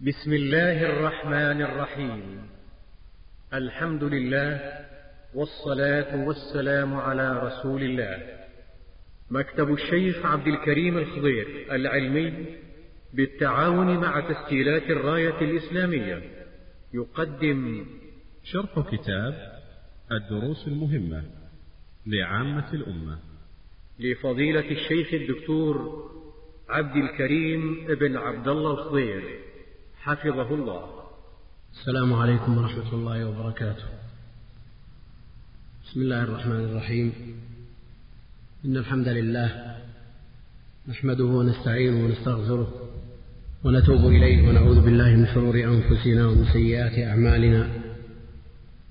بسم الله الرحمن الرحيم. الحمد لله والصلاة والسلام على رسول الله. مكتب الشيخ عبد الكريم الخضير العلمي بالتعاون مع تسجيلات الراية الإسلامية. يقدم شرح كتاب الدروس المهمة لعامة الأمة. لفضيلة الشيخ الدكتور عبد الكريم بن عبد الله الخضير. حفظه الله. السلام عليكم ورحمة الله وبركاته. بسم الله الرحمن الرحيم. إن الحمد لله نحمده ونستعينه ونستغفره ونتوب إليه ونعوذ بالله من شرور أنفسنا ومن سيئات أعمالنا.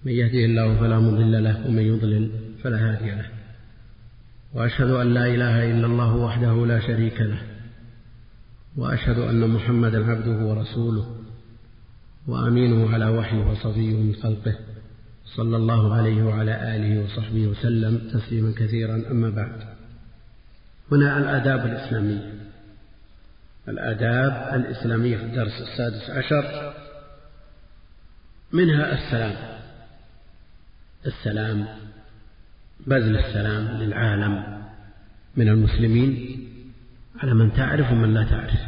من يهده الله فلا مضل له ومن يضلل فلا هادي له. وأشهد أن لا إله إلا الله وحده لا شريك له. وأشهد أن محمدا عبده ورسوله وأمينه على وحيه وصفيه من خلقه صلى الله عليه وعلى آله وصحبه وسلم تسليما كثيرا. أما بعد هنا الآداب الإسلامية. الآداب الإسلامية في الدرس السادس عشر. منها السلام. السلام بذل السلام للعالم من المسلمين. على من تعرف ومن لا تعرف.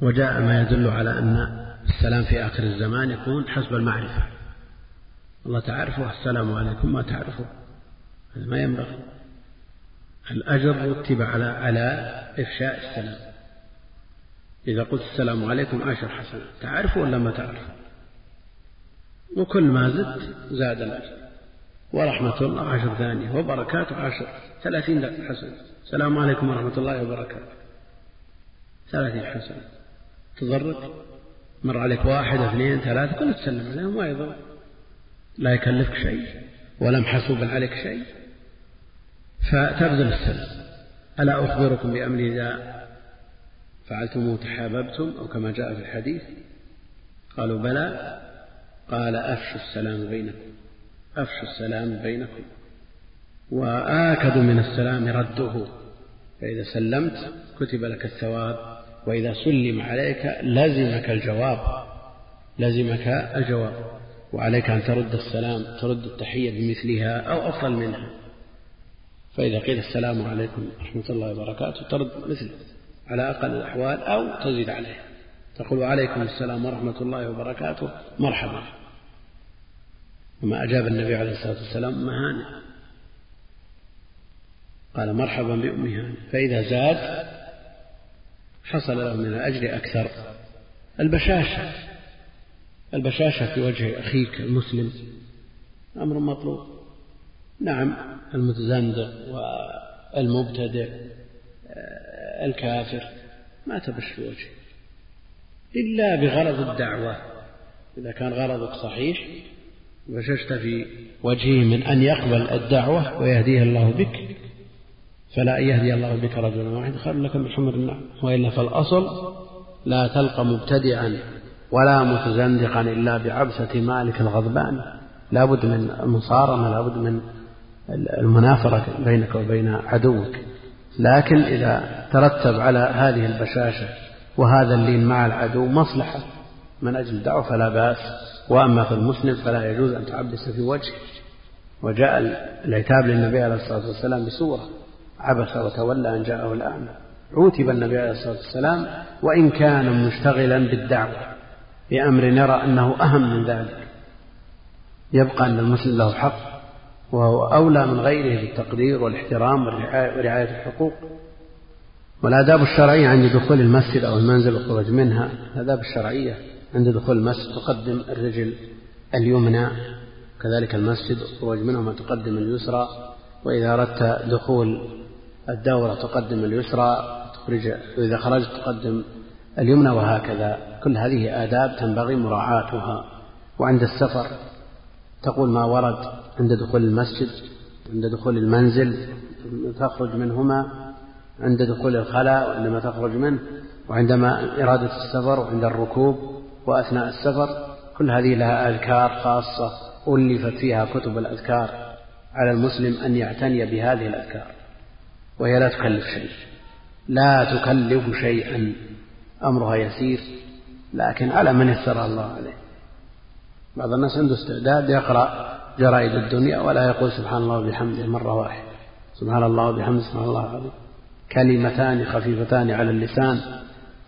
وجاء ما يدل على أن السلام في آخر الزمان يكون حسب المعرفة. الله تعرفه السلام عليكم ما تعرفه. هذا ما ينبغي. الأجر رتب على على إفشاء السلام. إذا قلت السلام عليكم عشر حسنات تعرفه ولا ما تعرفه؟ وكل ما زدت زاد الأجر. ورحمة الله عشر ثانية وبركاته عشر ثلاثين حسنة. السلام عليكم ورحمة الله وبركاته. ثلاثين حسنة. تضرك مر عليك واحد اثنين ثلاثة كل تسلم عليهم ما لا يكلفك شيء ولا محسوب عليك شيء. فتبذل السلام ألا أخبركم بأمر إذا فعلتموه تحاببتم أو كما جاء في الحديث؟ قالوا بلى. قال أفشوا السلام بينكم. أفشوا السلام بينكم. وآكد من السلام رده فإذا سلمت كتب لك الثواب. وإذا سلم عليك لزمك الجواب لزمك الجواب وعليك أن ترد السلام ترد التحية بمثلها أو أفضل منها. فإذا قيل السلام عليكم ورحمة الله وبركاته ترد مثله على أقل الأحوال أو تزيد عليها. تقول عليكم السلام ورحمة الله وبركاته مرحبا. وما أجاب النبي عليه الصلاة والسلام أم هانئ قال مرحبا بأم هانئ فإذا زاد حصل له من الأجر أكثر. البشاشة. البشاشة في وجه أخيك المسلم. أمر مطلوب. نعم المتزندق والمبتدع الكافر. ما تبش في وجهه. إلا بغرض الدعوة. إذا كان غرضك صحيح بششت في وجهه من أن يقبل الدعوة ويهديه الله بك. فلا يهدي الله بك رجلا واحدا. خير لك من حمر النعم وإلا فالأصل لا تلقى مبتدعا ولا متزندقا إلا بعبسة مالك الغضبان. لا بد من المصارمة لا بد من المنافرة بينك وبين عدوك. لكن إذا ترتب على هذه البشاشة وهذا اللين مع العدو مصلحة. من أجل الدعوة فلا بأس. وأما في المسلم فلا يجوز أن تعبس في وجهه. وجاء العتاب للنبي عليه الصلاة والسلام بسورة. عبس وتولى أن جاءه الأعمى عوتب النبي عليه الصلاة والسلام وإن كان مشتغلا بالدعوة بأمر يرى أنه أهم من ذلك. يبقى أن المسلم له حق وهو أولى من غيره بالتقدير والاحترام ورعاية الحقوق. والآداب الشرعية عند دخول المسجد أو المنزل والخروج منها. الآداب الشرعية عند دخول المسجد تقدم الرجل اليمنى. كذلك المسجد والخروج منه ما تقدم اليسرى. وإذا أردت دخول الدورة تقدم اليسرى تخرج وإذا خرجت تقدم اليمنى وهكذا. كل هذه آداب تنبغي مراعاتها. وعند السفر تقول ما ورد عند دخول المسجد عند دخول المنزل تخرج منهما. عند دخول الخلاء وعندما تخرج منه. وعندما إرادة السفر وعند الركوب وأثناء السفر كل هذه لها أذكار خاصة ألفت فيها كتب الأذكار على المسلم أن يعتني بهذه الأذكار. وهي لا تكلف شيء. لا تكلف شيئا. أمرها يسير لكن على من يسر الله عليه. بعض الناس عنده استعداد يقرأ جرائد الدنيا ولا يقول سبحان الله وبحمده مرة واحدة. سبحان الله وبحمده سبحان الله العظيم كلمتان خفيفتان على اللسان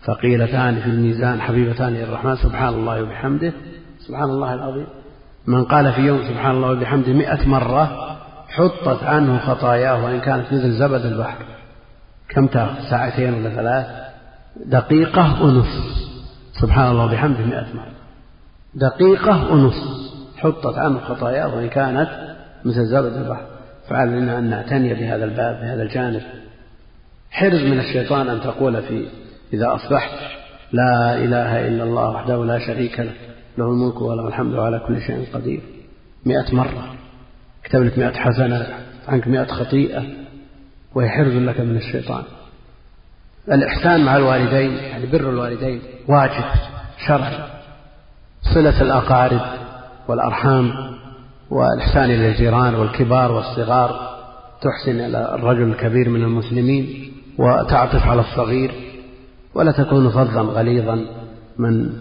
ثقيلتان في الميزان حبيبتان إلى الرحمن سبحان الله وبحمده. سبحان الله العظيم. من قال في يوم سبحان الله وبحمده مئة مرة حطت عنه خطاياه وإن كانت مثل زبد البحر. كم تأخذ؟ ساعتين ولا ثلاث؟ دقيقة ونصف سبحان الله وبحمده مئة مرة. دقيقة ونصف حطت عنه خطاياه وإن كانت مثل زبد البحر. فعلينا أن نعتني بهذا الباب بهذا الجانب. حرز من الشيطان أن تقول في إذا أصبحت لا إله إلا الله وحده لا شريك له له الملك وله الحمد على كل شيء قدير. مئة مرة. كتب لك مئة حسنة عنك مئة خطيئة وهي حرز لك من الشيطان. الإحسان مع الوالدين يعني بر الوالدين واجب شرعي صلة الأقارب والأرحام والإحسان إلى الجيران والكبار والصغار تحسن إلى الرجل الكبير من المسلمين وتعطف على الصغير. ولا تكون فظا غليظا من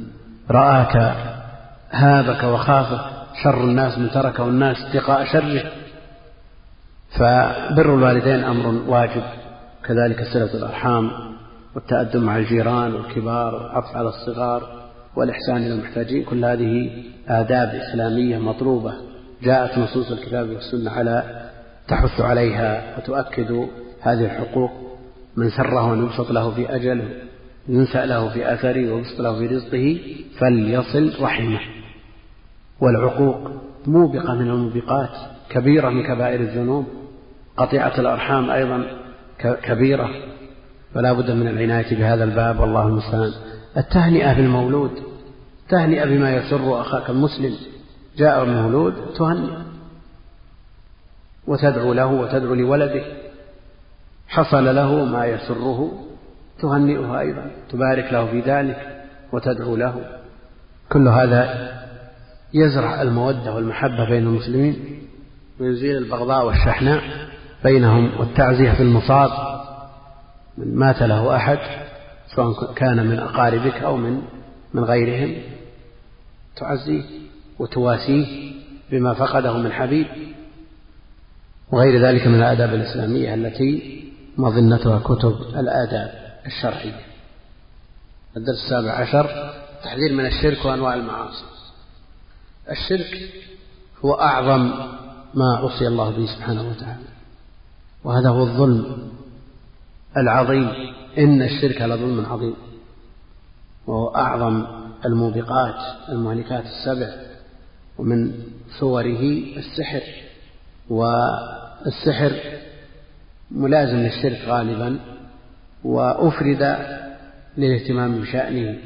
رآك هابك وخافك. شر الناس من تركه الناس اتقاء شره فبر الوالدين أمر واجب. كذلك صلة الأرحام والتأدب مع الجيران والكبار والعطف على الصغار والإحسان إلى المحتاجين كل هذه آداب إسلامية مطلوبة جاءت نصوص الكتاب والسنة على تحث عليها وتؤكد هذه الحقوق. من سره أن يبسط له في أجله ينسأ له في أثره ويبسط له في رزقه فليصل رحمه. والعقوق موبقة من الموبقات كبيرة من كبائر الذنوب. قطيعة الأرحام أيضا كبيرة. فلا بد من العناية بهذا الباب والله المستعان. التهنئة بالمولود تهنئة بما يسر أخاك المسلم. جاء المولود تهنئ. وتدعو له وتدعو لولده. حصل له ما يسره تهنئه أيضا. تبارك له في ذلك وتدعو له. كل هذا يزرع المودة والمحبة بين المسلمين ويزيل البغضاء والشحناء بينهم والتعزية في المصاب من مات له أحد سواء كان من أقاربك أو من من غيرهم تعزيه وتواسيه بما فقده من حبيب وغير ذلك من الآداب الإسلامية التي مظنتها كتب الآداب الشرعية. الدرس السابع عشر تحذير من الشرك وأنواع المعاصي. الشرك هو أعظم ما عصي الله به سبحانه وتعالى. وهذا هو الظلم العظيم. إن الشرك لظلم عظيم. وهو أعظم الموبقات المهلكات السبع ومن صوره السحر. والسحر ملازم للشرك غالبا. وأفرد للاهتمام بشأنه.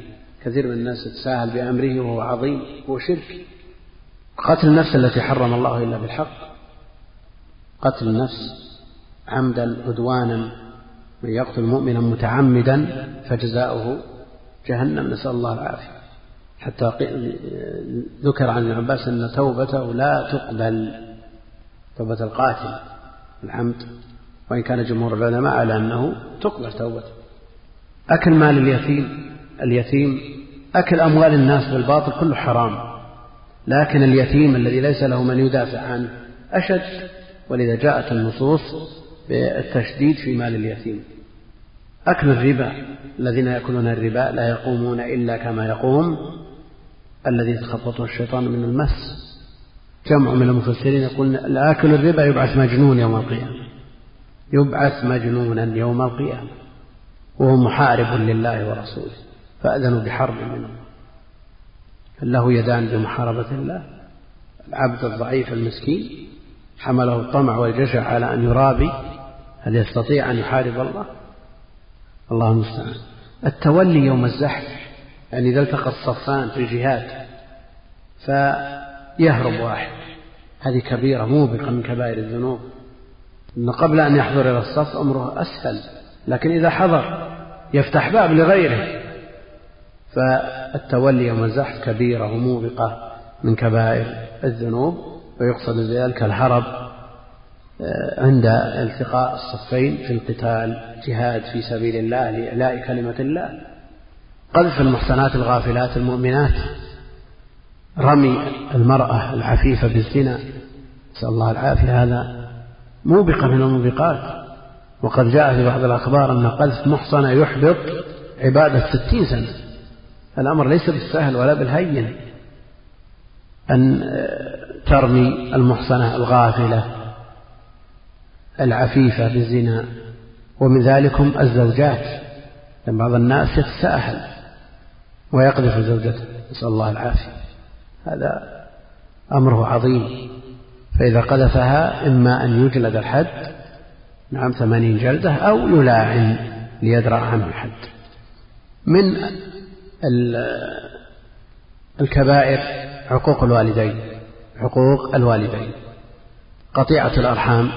كثير من الناس يتساهل بأمره وهو عظيم هو شرك. قتل النفس التي حرم الله إلا بالحق. قتل النفس عمدا عدوانا من يقتل مؤمنا متعمدا فجزاؤه جهنم. نسأل الله العافية. حتى ذكر عن ابن عباس أن توبته لا تقبل توبة القاتل العمد. وإن كان جمهور العلماء على أنه تقبل توبته. أكل مال اليتيم اليتيم أكل أموال الناس بالباطل كله حرام. لكن اليتيم الذي ليس له من يدافع عنه أشد ولذا جاءت النصوص بالتشديد في مال اليتيم. أكل الربا الذين يأكلون الربا لا يقومون إلا كما يقوم الذي يتخبطه الشيطان من المس. جمع من المفسرين يقول آكل الربا يبعث مجنون يوم القيامة. يبعث مجنونا يوم القيامة وهو محارب لله ورسوله فأذنوا بحرب من الله له يدان بمحاربة الله. العبد الضعيف المسكين حمله الطمع والجشع على أن يرابي هل يستطيع أن يحارب الله؟ الله المستعان. التولي يوم الزحف يعني إذا التقى الصفان في الجهاد فيهرب واحد. هذه كبيرة موبقة من كبائر الذنوب. أن قبل أن يحضر إلى الصف أمره أسهل لكن إذا حضر يفتح باب لغيره. فالتولي يوم الزحف كبيرة وموبقة من كبائر الذنوب ويقصد بذلك الهرب آه، عند التقاء الصفين في القتال جهاد في سبيل الله لإعلاء كلمة الله. قذف المحصنات الغافلات المؤمنات رمي المرأة العفيفة بالزنا. نسأل الله العافية هذا موبقة من الموبقات. وقد جاء في بعض الأخبار أن قذف محصنة يحبط عبادة ستين سنة. الأمر ليس بالسهل ولا بالهين أن ترمي المحصنة الغافلة العفيفة بالزنا ومن ذلكم الزوجات لأن بعض الناس يتساهل ويقذف زوجته نسأل الله العافية. هذا أمره عظيم. فإذا قذفها إما أن يجلد الحد نعم ثمانين جلدة أو يلاعن ليدرأ عنه الحد. من الكبائر حقوق الوالدين حقوق الوالدين. قطيعة الأرحام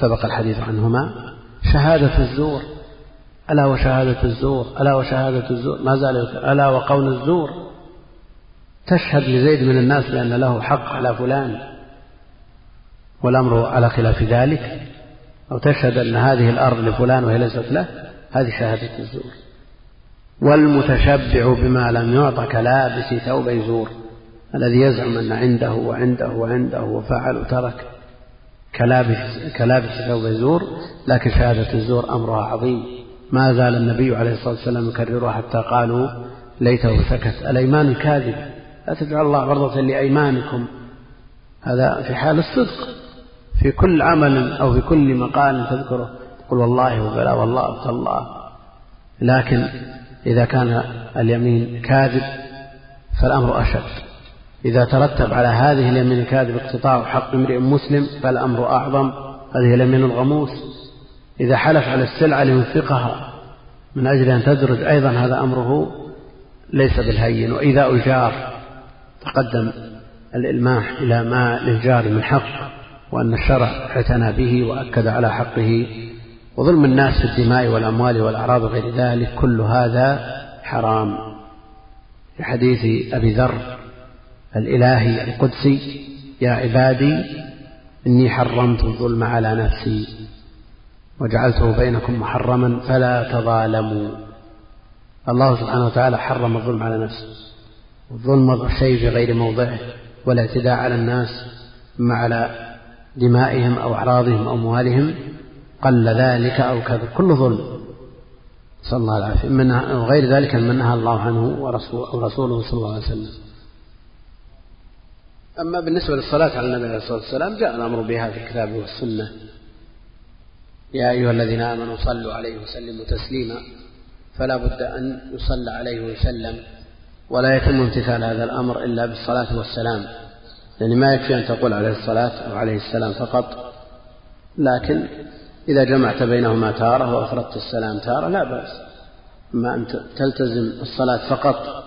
سبق الحديث عنهما. شهادة الزور ألا وشهادة الزور ألا وشهادة الزور ما زال ألا وقول الزور. تشهد لزيد من الناس بأن له حق على فلان والأمر على خلاف ذلك. أو تشهد أن هذه الأرض لفلان وهي ليست له هذه شهادة الزور. والمتشبع بما لم يعط كلابس ثوب زور الذي يزعم أن عنده وعنده وعنده وفعل وترك كلابس, كلابس ثوب زور لكن شهادة الزور أمرها عظيم. ما زال النبي عليه الصلاة والسلام يكررها حتى قالوا ليته سكت. الأيمان الكاذبة لا تجعل الله عرضة لأيمانكم. هذا في حال الصدق. في كل عمل أو في كل مقال تذكره. تقول والله وبلا والله تالله لكن إذا كان اليمين كاذب فالأمر أشد. إذا ترتب على هذه اليمين الكاذب اقتطاع حق امرئ مسلم فالأمر أعظم. هذه اليمين الغموس. إذا حلف على السلعة لينفقها من أجل أن تدرج أيضا هذا أمره ليس بالهين. وإذا الجار تقدم الإلماح إلى ما للجار من حق وأن الشرع اعتنى به وأكد على حقه. وظلم الناس في الدماء والأموال والأعراض وغير ذلك كل هذا حرام. في حديث أبي ذر الإلهي القدسي يا عبادي إني حرمت الظلم على نفسي وجعلته بينكم محرما فلا تظالموا. الله سبحانه وتعالى حرم الظلم على نفسه. الظلم الشيء في غير موضعه والاعتداء على الناس إما على دمائهم أو أعراضهم أو أموالهم قل ذلك أو كذا كل ظلم. صلى الله العافية. وغير ذلك من نهى الله عنه ورسوله صلى الله عليه وسلم. أما بالنسبة للصلاة على النبي عليه الصلاة والسلام جاء الأمر بها في الكتاب والسنة. يا أيها الذين آمنوا صلوا عليه وسلموا تسليما. فلا بد أن يصلى عليه ويسلم ولا يتم امتثال هذا الأمر إلا بالصلاة والسلام. يعني ما يكفي أن تقول عليه الصلاة أو عليه السلام فقط. لكن إذا جمعت بينهما تارة وأفردت السلام تارة لا بأس. أما أن تلتزم الصلاة فقط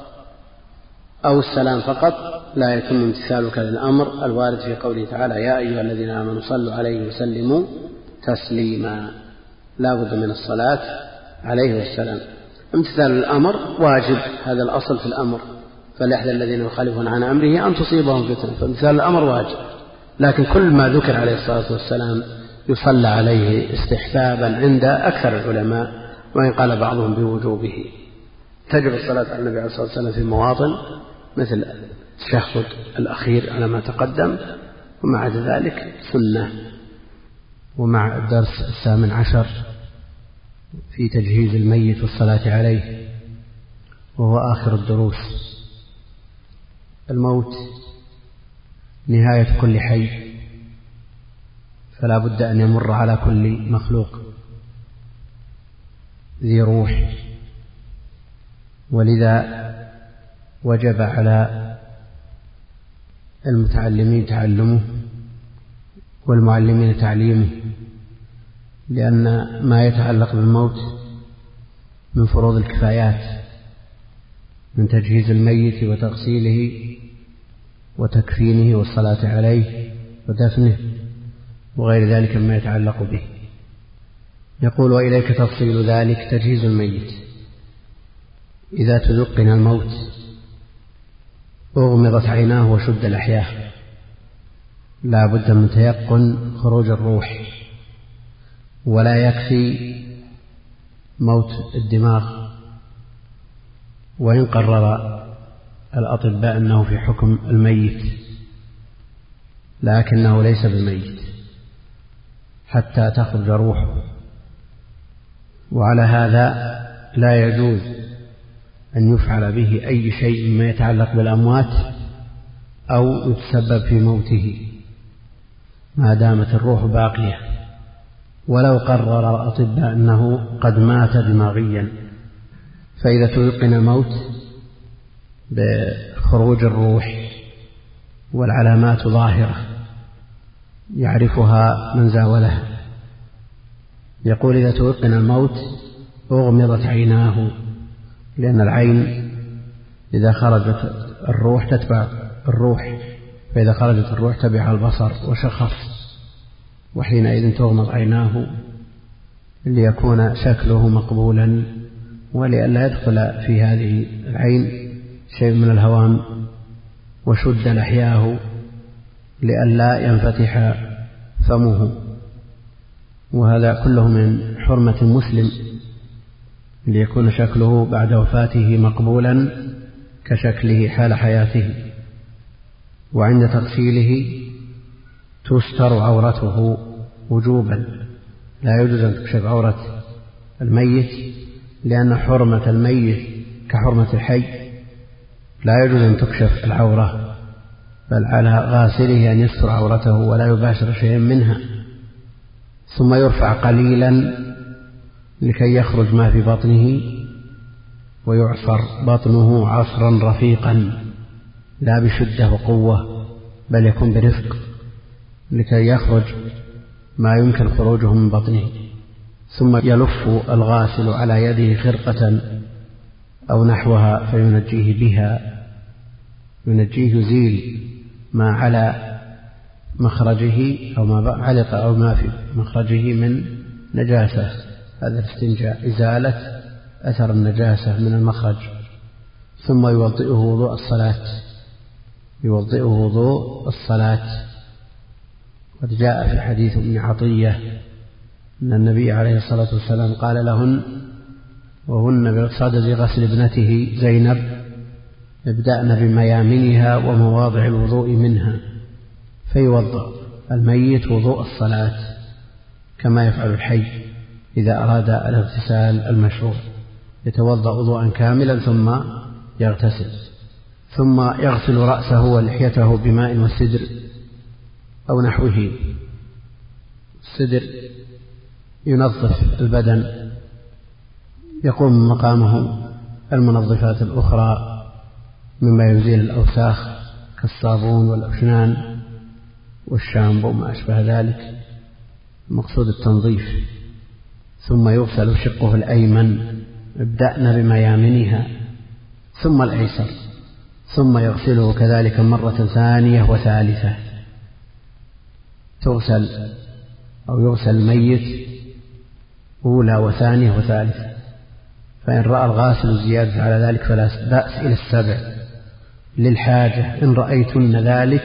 أو السلام فقط لا يتم امتثالك للأمر. الوارد في قوله تعالى يا أيها الذين آمنوا صلوا عليه وسلموا تسليما. لا بد من الصلاة عليه والسلام. امتثال الأمر واجب هذا الأصل في الأمر. فليحذر الذين يخالفون عن أمره أن تصيبهم فتنة فامتثال الأمر واجب. لكن كل ما ذكر عليه الصلاة والسلام يصلى عليه استحبابا عند أكثر العلماء وإن قال بعضهم بوجوبه. تجب الصلاة على النبي عليه الصلاة والسلام في مواطن مثل التشهد الأخير على ما تقدم ومع ذلك سنة. ومع الدرس الثامن عشر في تجهيز الميت والصلاة عليه وهو آخر الدروس. الموت نهاية كل حي. فلا بد أن يمر على كل مخلوق ذي روح. ولذا وجب على المتعلمين تعلمه والمعلمين تعليمه لأن ما يتعلق بالموت من فروض الكفايات من تجهيز الميت وتغسيله وتكفينه والصلاة عليه ودفنه. وغير ذلك مما يتعلق به. يقول وإليك تفصيل ذلك تجهيز الميت. إذا تلقن الموت أغمضت عيناه وشد الأحياء. لا بد من تيقن خروج الروح. ولا يكفي موت الدماغ. وإن قرر الأطباء أنه في حكم الميت لكنه ليس بميت حتى تخرج روحه. وعلى هذا لا يجوز أن يفعل به أي شيء مما يتعلق بالأموات أو يتسبب في موته ما دامت الروح باقية. ولو قرر الأطباء أنه قد مات دماغيا فإذا تيقن الموت بخروج الروح والعلامات ظاهرة. يعرفها من زاولها يقول إذا توقن الموت أغمضت عيناه لأن العين إذا خرجت الروح تتبع الروح فإذا خرجت الروح تبع البصر وشخص وحينئذ تغمض عيناه ليكون شكله مقبولا ولئلا يدخل في هذه العين شيء من الهوام وشد لحياه لئلا ينفتح فمه وهذا كله من حرمة المسلم ليكون شكله بعد وفاته مقبولا كشكله حال حياته وعند تغسيله تستر عورته وجوبا. لا يجوز أن تكشف عورة الميت لأن حرمة الميت كحرمة الحي. لا يجوز أن تكشف العورة بل على غاسله أن يستر عورته ولا يباشر شيئا منها ثم يرفع قليلا لكي يخرج ما في بطنه ويعصر بطنه عصرا رفيقا لا بشدة وقوة بل يكون برفق لكي يخرج ما يمكن خروجه من بطنه. ثم يلف الغاسل على يده خرقة أو نحوها فينجيه بها ينجيه يزيل ما على مخرجه أو ما علق أو ما في مخرجه من نجاسة. هذا الاستنجاء إزالة أثر النجاسة من المخرج. ثم يوضئه وضوء الصلاة. يوضئه وضوء الصلاة. قد جاء في حديث ابن عطية أن النبي عليه الصلاة والسلام قال لهن وهن بصدد غسل ابنته زينب ابدأن بميامنها ومواضع الوضوء منها فيوضأ. الميت وضوء الصلاة كما يفعل الحي إذا أراد الاغتسال المشروع. يتوضأ وضوءا كاملا ثم يغتسل ثم يغسل رأسه ولحيته بماء وسدر أو نحوه. السدر ينظف البدن يقوم مقامه المنظفات الأخرى. مما يزيل الأوساخ كالصابون والأفنان والشامبو وما أشبه ذلك. المقصود التنظيف. ثم يغسل شقه الأيمن ابدأنا بميامنها ثم الأيسر ثم يغسله كذلك مرة ثانية وثالثة. تغسل أو يغسل الميت أولى وثانية وثالثة. فإن رأى الغاسل الزيادة على ذلك فلا بأس إلى السبع. للحاجة. إن رأيتن ذلك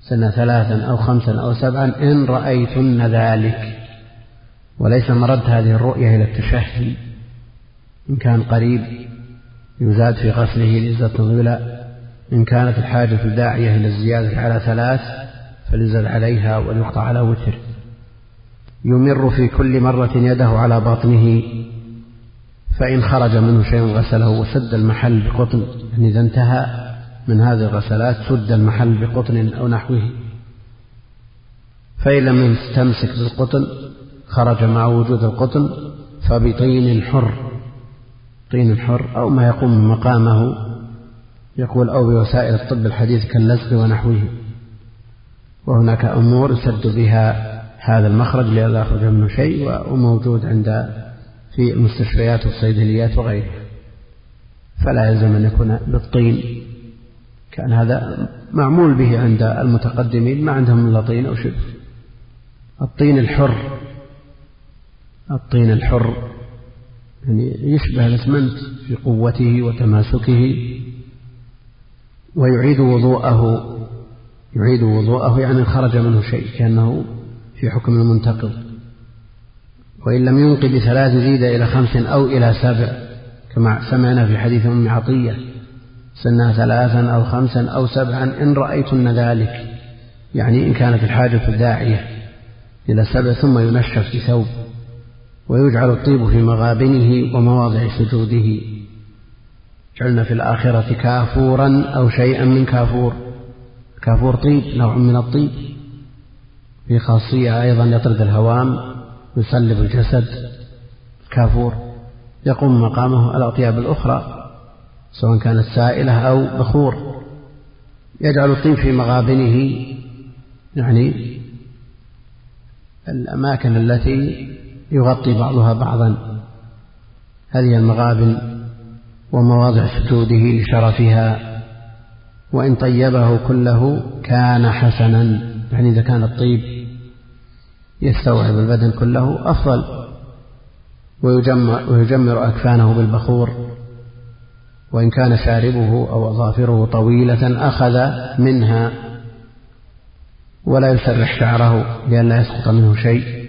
سنة ثلاثا أو خمسا أو سبعا إن رأيتن ذلك. وليس مرد هذه الرؤية إلى التشهي إن كان قريب يزاد في غسله لإزة النظر إن كانت الحاجة داعية إلى الزيادة على ثلاث فليزد عليها وليقطع على وتر. يمر في كل مرة يده على بطنه فإن خرج منه شيء غسله وسد المحل بقطن يعني إذا انتهى من هذه الغسلات سد المحل بقطن أو نحوه. فإن لم يستمسك بالقطن خرج مع وجود القطن فبطين حر طين حر أو ما يقوم مقامه يقول أو بوسائل الطب الحديث كاللزق ونحوه. وهناك أمور يسد بها هذا المخرج لئلا يخرج منه شيء وموجود عند في المستشفيات والصيدليات وغيرها. فلا يلزم أن يكون بالطين كان هذا معمول به عند المتقدمين ما عندهم إلا طين أو شبه. الطين الحر الطين الحر يعني يشبه الأسمنت في قوته وتماسكه ويعيد وضوءه يعيد وضوءه يعني خرج منه شيء كأنه في حكم المنتقض وإن لم ينقي بثلاث زيد إلى خمس أو إلى سبع كما سمعنا في حديث أم عطية سنها ثلاثا أو خمسا أو سبعا إن رأيتن ذلك يعني إن كانت الحاجة داعية إلى سبع ثم ينشف في ثوب ويجعل الطيب في مغابنه ومواضع سجوده. جعلنا في الآخرة كافورا أو شيئا من كافور كافور طيب نوع من الطيب. في خاصية أيضا يطرد الهوام يسلب الجسد كافور يقوم مقامه الأطياب الأخرى سواء كانت سائلة أو بخور. يجعل الطيب في مغابنه يعني الأماكن التي يغطي بعضها بعضا. هذه المغابن ومواضع سجوده لشرفها وإن طيبه كله كان حسنا يعني إذا كان الطيب يستوعب البدن كله أفضل. ويجمر, أكفانه بالبخور. وإن كان شاربه أو أظافره طويلة أخذ منها. ولا يسرح شعره لئلا يسقط منه شيء.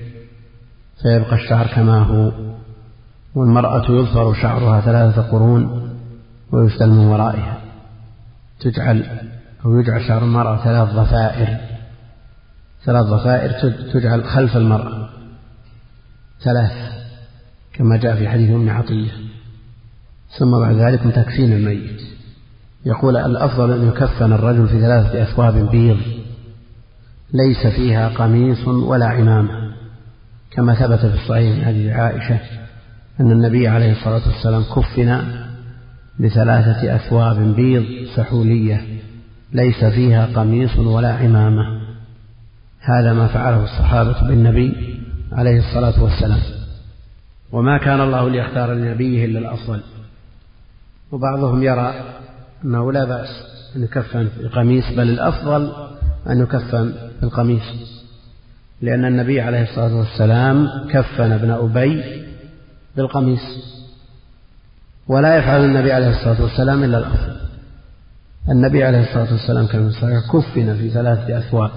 فيبقى الشعر كما هو. والمرأة يظفر شعرها ثلاثة قرون ويسدل من ورائها. تجعل أو يجعل شعر المرأة ثلاث ضفائر ثلاث ضفائر تجعل خلف المرأة. ثلاث كما جاء في حديث أم عطية. ثم بعد ذلك تكفين الميت. يقول الأفضل أن يكفن الرجل في ثلاثة أثواب بيض. ليس فيها قميص ولا عمامة. كما ثبت في الصحيح من حديث عائشة أن النبي عليه الصلاة والسلام كفن بثلاثة أثواب بيض سحولية. ليس فيها قميص ولا عمامة. هذا ما فعله الصحابة بالنبي عليه الصلاة والسلام. وما كان الله ليختار لنبيه إلا الأفضل. وبعضهم يرى أنه لا بأس أن يكفن في القميص بل الأفضل أن يكفن في القميص. لأن النبي عليه الصلاة والسلام كفن ابن أبي بالقميص. ولا يفعل النبي عليه الصلاة والسلام إلا الأفضل. النبي عليه الصلاة والسلام كان كفن في ثلاثة أثواب.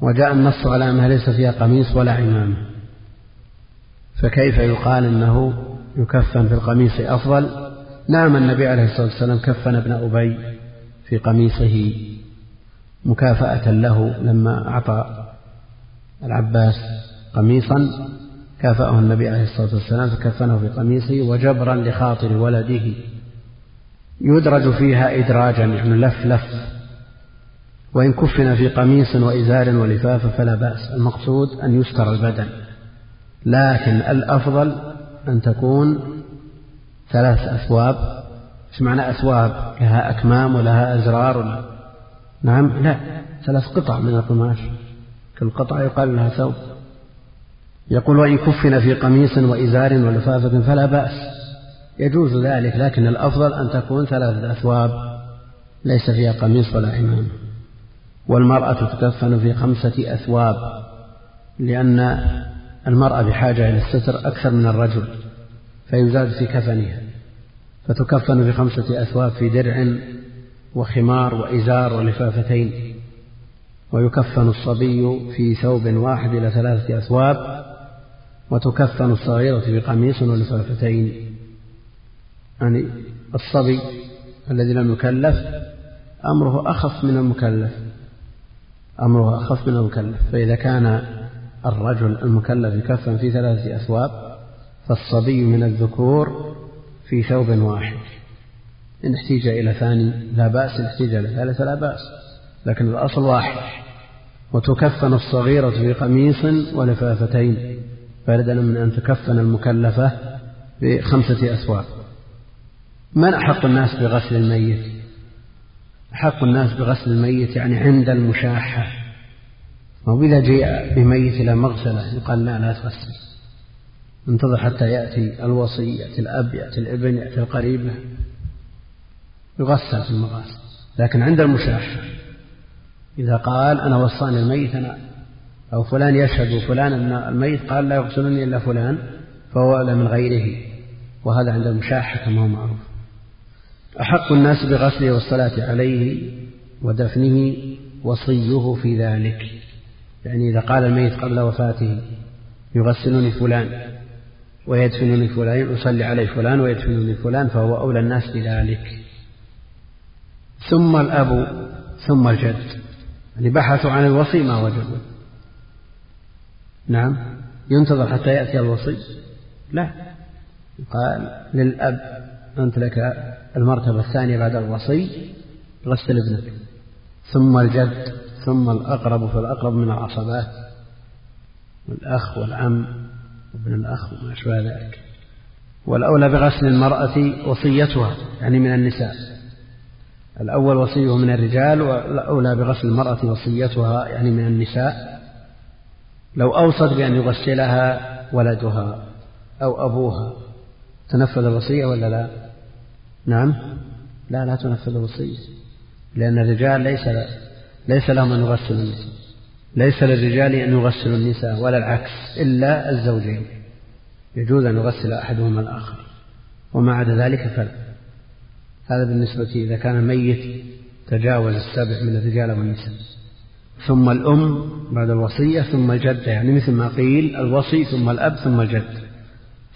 وجاء النص على أنها ليس فيها قميص ولا عمامة. فكيف يقال إنه يكفن في القميص أفضل؟ نعم النبي عليه الصلاة والسلام كفن ابن أبي في قميصه مكافأة له لما أعطى العباس قميصا. كافأه النبي عليه الصلاة والسلام فكفنه في قميصه وجبرا لخاطر ولده. يدرج فيها إدراجا يعني لف لف. وإن كفن في قميص وإزار ولفاف فلا بأس. المقصود أن يستر البدن. لكن الأفضل أن تكون ثلاث أثواب. إيش معنى أثواب؟ لها أكمام ولها أزرار. ولا نعم لا ثلاث قطع من القماش. كل قطعة يقال لها ثوب. يقول وإن كفن في قميص وإزار ولفافة فلا بأس. يجوز ذلك لكن الأفضل أن تكون ثلاثة أثواب. ليس فيها قميص ولا عمامة والمرأة تكفن في خمسة أثواب لأن المرأة بحاجة إلى الستر أكثر من الرجل فيزاد في كفنها فتكفن في خمسة أثواب في درع وخمار وإزار ولفافتين ويكفن الصبي في ثوب واحد إلى ثلاثة أثواب وتكفن الصغيرة في قميص ولفافتين. يعني الصبي الذي لم يكلف أمره أخف من المكلف. أمره أخف من المكلف. فإذا كان الرجل المكلف يكفن في ثلاثة أثواب فالصبي من الذكور في ثوب واحد. إن احتيج إلى ثاني لا بأس إن احتيج إلى ثالث لا بأس. لكن الأصل واحد وتكفن الصغيرة في قميص ولفافتين بدلا من أن تكفن المكلفة بخمسة أثواب. من أحق الناس بغسل الميت؟ أحق الناس بغسل الميت يعني عند المشاحة. أو إذا جاء بميت إلى مغسلة يقال لا لا تغسل. انتظر حتى يأتي الوصي يأتي الأب يأتي الابن يأتي القريب. يغسل في المغاسل. لكن عند المشاحة. إذا قال أنا وصاني الميت أنا أو فلان يشهد فلان أن الميت قال لا يغسلني إلا فلان فهو أولى من غيره. وهذا عند المشاحة كما هو معروف. أحق الناس بغسله والصلاة عليه ودفنه وصيه في ذلك. يعني إذا قال الميت قبل وفاته يغسلني فلان ويدفنني فلان يصلي عليه فلان ويدفنني فلان فهو أولى الناس بذلك. ثم الأب ثم الجد. يعني بحثوا عن الوصي ما وجدوا. نعم. ينتظر حتى يأتي الوصي؟ لا. قال للأب أنت لك المرتبة الثانية بعد الوصي غسل ابنك. ثم الجد ثم الأقرب فالأقرب من العصبات والأخ والعم وابن الأخ وما أشبه ذلك. والأولى بغسل المرأة وصيتها يعني من النساء. الأول وصيه من الرجال والأولى بغسل المرأة وصيتها يعني من النساء. لو أوصت بأن يغسلها ولدها أو أبوها تنفذ الوصية ولا لا؟ نعم. لا لا تنفذ الوصية لأن الرجال ليس ليس لهم أن يغسلوا النساء. ليس للرجال أن يغسلوا النساء ولا العكس. إلا الزوجين. يجوز أن يغسل أحدهما الآخر. وما عدا ذلك فلا. هذا بالنسبة إذا كان الميت تجاوز السبع من الرجال والنساء. ثم الأم بعد الوصية ثم الجدة يعني مثل ما قيل الوصي ثم الأب ثم الجد.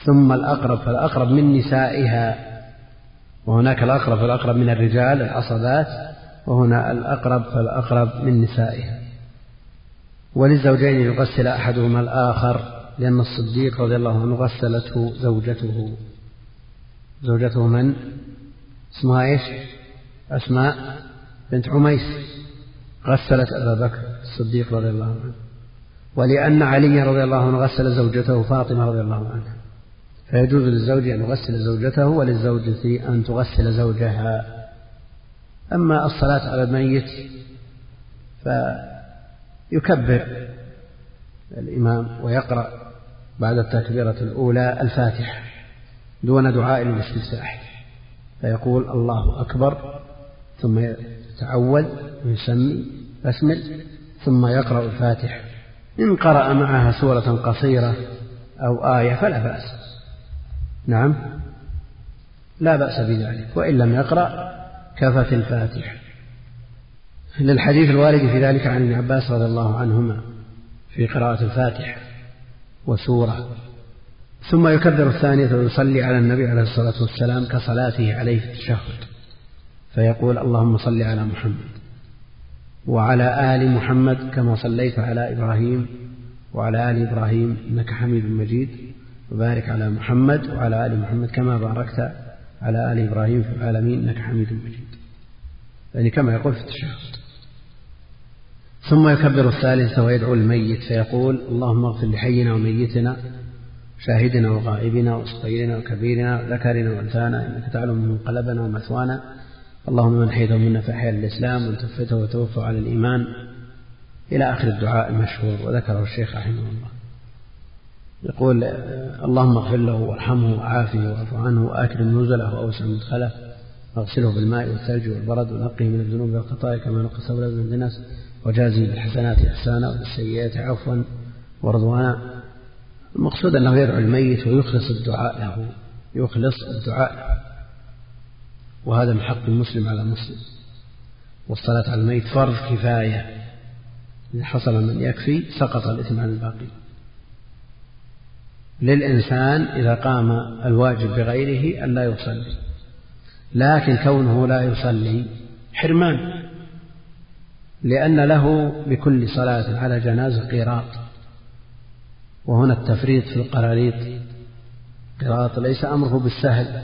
ثم الأقرب فالأقرب من نسائها. وهناك الأقرب فالأقرب من الرجال العصبات وهنا الأقرب فالأقرب من نسائها. وللزوجين يغسل أحدهما الآخر لأن الصديق رضي الله عنه غسلته زوجته. زوجته من؟ اسمها إيش؟ أسماء بنت عميس. غسلت أبا بكر الصديق رضي الله عنه. ولأن علي رضي الله عنه غسل زوجته فاطمة رضي الله عنها. فيجوز للزوج أن يغسل زوجته وللزوجة أن تغسل زوجها. أما الصلاة على الميت فيكبر الإمام ويقرأ بعد التكبيرة الأولى الفاتحة دون دعاء الاستفتاح. فيقول الله أكبر ثم يتعوذ ويسمي بسمل ثم يقرأ الفاتحة. إن قرأ معها سورة قصيرة أو آية فلا بأس. نعم. لا بأس بذلك وإن لم يقرأ كفت الفاتحة. للحديث الوارد في ذلك عن ابن عباس رضي الله عنهما في قراءة الفاتحة وسورة. ثم يكبر الثانية ويصلي على النبي عليه الصلاة والسلام كصلاته عليه في التشهد. فيقول اللهم صل على محمد وعلى آل محمد كما صليت على إبراهيم وعلى آل إبراهيم إنك حميد مجيد. وبارك على محمد وعلى آل محمد كما باركت على آل إبراهيم في العالمين إنك حميد مجيد. يعني كما يقول في التشهد. ثم يكبر الثالثة ويدعو الميت فيقول اللهم اغفر لحينا وميتنا شاهدنا وغائبنا وصغيرنا وكبيرنا وذكرنا وأنثانا إنك تعلم من قلبنا ومثوانا اللهم من حيث منا فاحيا الإسلام ومن توفيته وتوفى على الإيمان. إلى آخر الدعاء المشهور وذكره الشيخ رحمه الله. يقول اللهم اغفر له وارحمه وعافه واعف عنه واكرم نزله وأوسع مدخله واغسله بالماء والثلج والبرد ونقه من الذنوب والخطايا كما نقص من الناس وجازي بالحسنات احسانا وبالسيئات عفوا ورضوانا. المقصود أنه يدعو الميت ويخلص الدعاء له يخلص الدعاء وهذا من حق المسلم على المسلم والصلاة على الميت فرض كفاية. إذا حصل من يكفي سقط الإثم عن الباقي. للإنسان إذا قام الواجب بغيره أن لا يصلي. لكن كونه لا يصلي حرمان لأن له بكل صلاة على جنازة قيراط. وهنا التفريط في القراريط. قراط ليس أمره بالسهل.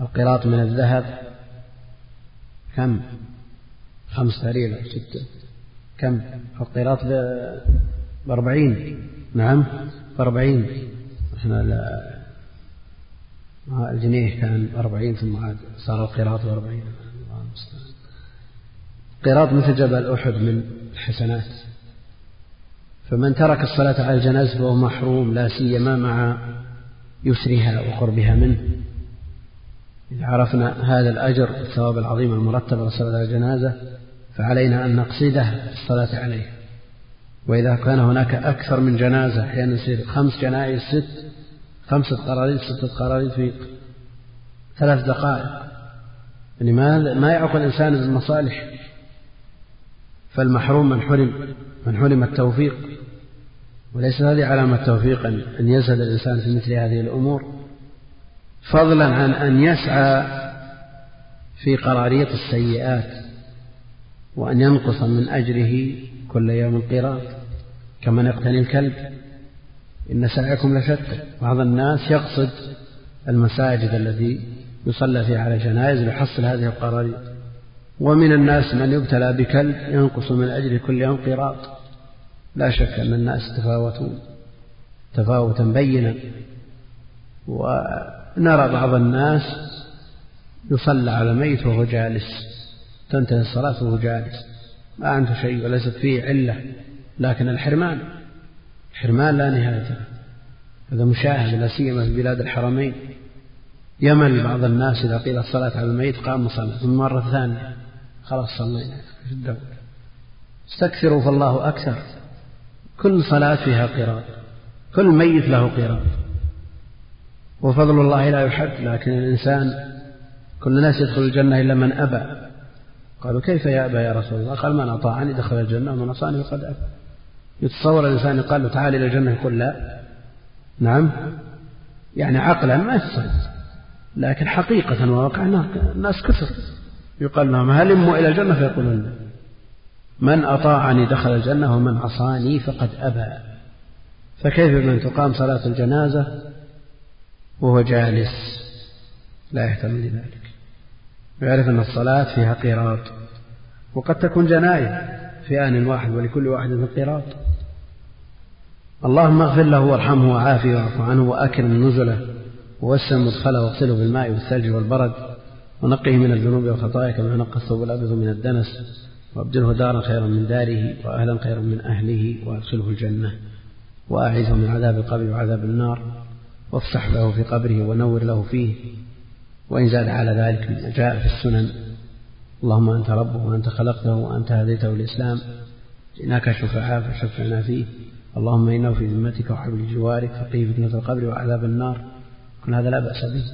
القراط من الذهب. كم؟ خمسة ريال أو ستة. كم؟ القراط بأربعين. نعم. بأربعين إحنا لا. الجنيه كان بأربعين ثم عاد صار القراط المستعان. قراط مثل جبل أحد من الحسنات؟ فمن ترك الصلاة على الجنازة فهو محروم لا سيما مع يسرها وقربها منه. إذا عرفنا هذا الأجر والثواب العظيم المرتب على الصلاة على الجنازة فعلينا أن نقصده الصلاة عليه. وإذا كان هناك أكثر من جنازة أحيانا يصير خمس جنائز ست خمسة قراريط ستة قراريط في ثلاث دقائق. يعني ما ما يعوق الإنسان بالمصالح فالمحروم من حرم من حرم التوفيق. وليس هذه علامة توفيق أن يزهد الإنسان في مثل هذه الأمور. فضلا عن أن يسعى في قراريط السيئات وأن ينقص من أجره كل يوم قيراط كمن يقتني الكلب إن سعيكم لشتى. بعض الناس يقصد المساجد التي يصلى فيها على الجنائز ليحصل هذه القراريط ومن الناس من يبتلى بكلب ينقص من أجله كل يوم قيراط لا شك أن الناس تفاوتون تفاوتا بينا. ونرى بعض الناس يصلى على الميت وهو جالس تنتهي الصلاة وهو جالس. ما عنده شيء وليست فيه علة لكن الحرمان حرمان لا نهاية له. هذا مشاهد لا سيما في بلاد الحرمين. يمل بعض الناس إذا قيل الصلاة على الميت قام صلى ثم مرة ثانية خلاص صلينا في الدولة استكثروا فالله أكثر. كل صلاة فيها قراءة كل ميت له قراءة. وفضل الله لا يحد لكن الإنسان كل الناس يدخل الجنة إلا من أبى. قالوا كيف يأبى يا رسول الله؟ قال من أطاعني دخل الجنة ومن عصاني فقد أبى. يتصور الإنسان يقال له تعال إلى الجنة يقول لا. نعم. يعني عقلا ما يتصور. لكن حقيقة وواقع الناس كثر. يقال لهم هلموا إلى الجنة؟ فيقولون من أطاعني دخل الجنة ومن عصاني فقد أبى. فكيف من تقام صلاة الجنازة وهو جالس لا يهتم لذلك؟ ويعرف أن الصلاة فيها قيراط وقد تكون جناية في آن واحد ولكل واحد من قيراط. اللهم اغفر له وارحمه وعافه واعف عنه وأكرم نزله ووسع مدخله واغسله بالماء والثلج والبرد ونقه من الذنوب والخطايا كما ينقى الثوب الأبيض من الدنس وأبدله دارا خيرا من داره وأهلا خيرا من أهله وأدخله الجنة وأعذه من عذاب القبر وعذاب النار وافسح له في قبره ونور له فيه وإن زاد على ذلك جاء في السنن اللهم أنت ربه وأنت خلقته وأنت هديته الإسلام جئناك شفعاء فشفعنا فيه اللهم إنه في ذمتك وحبل جوارك فقيه فتنة القبر وعذاب النار كل هذا لا بأس به.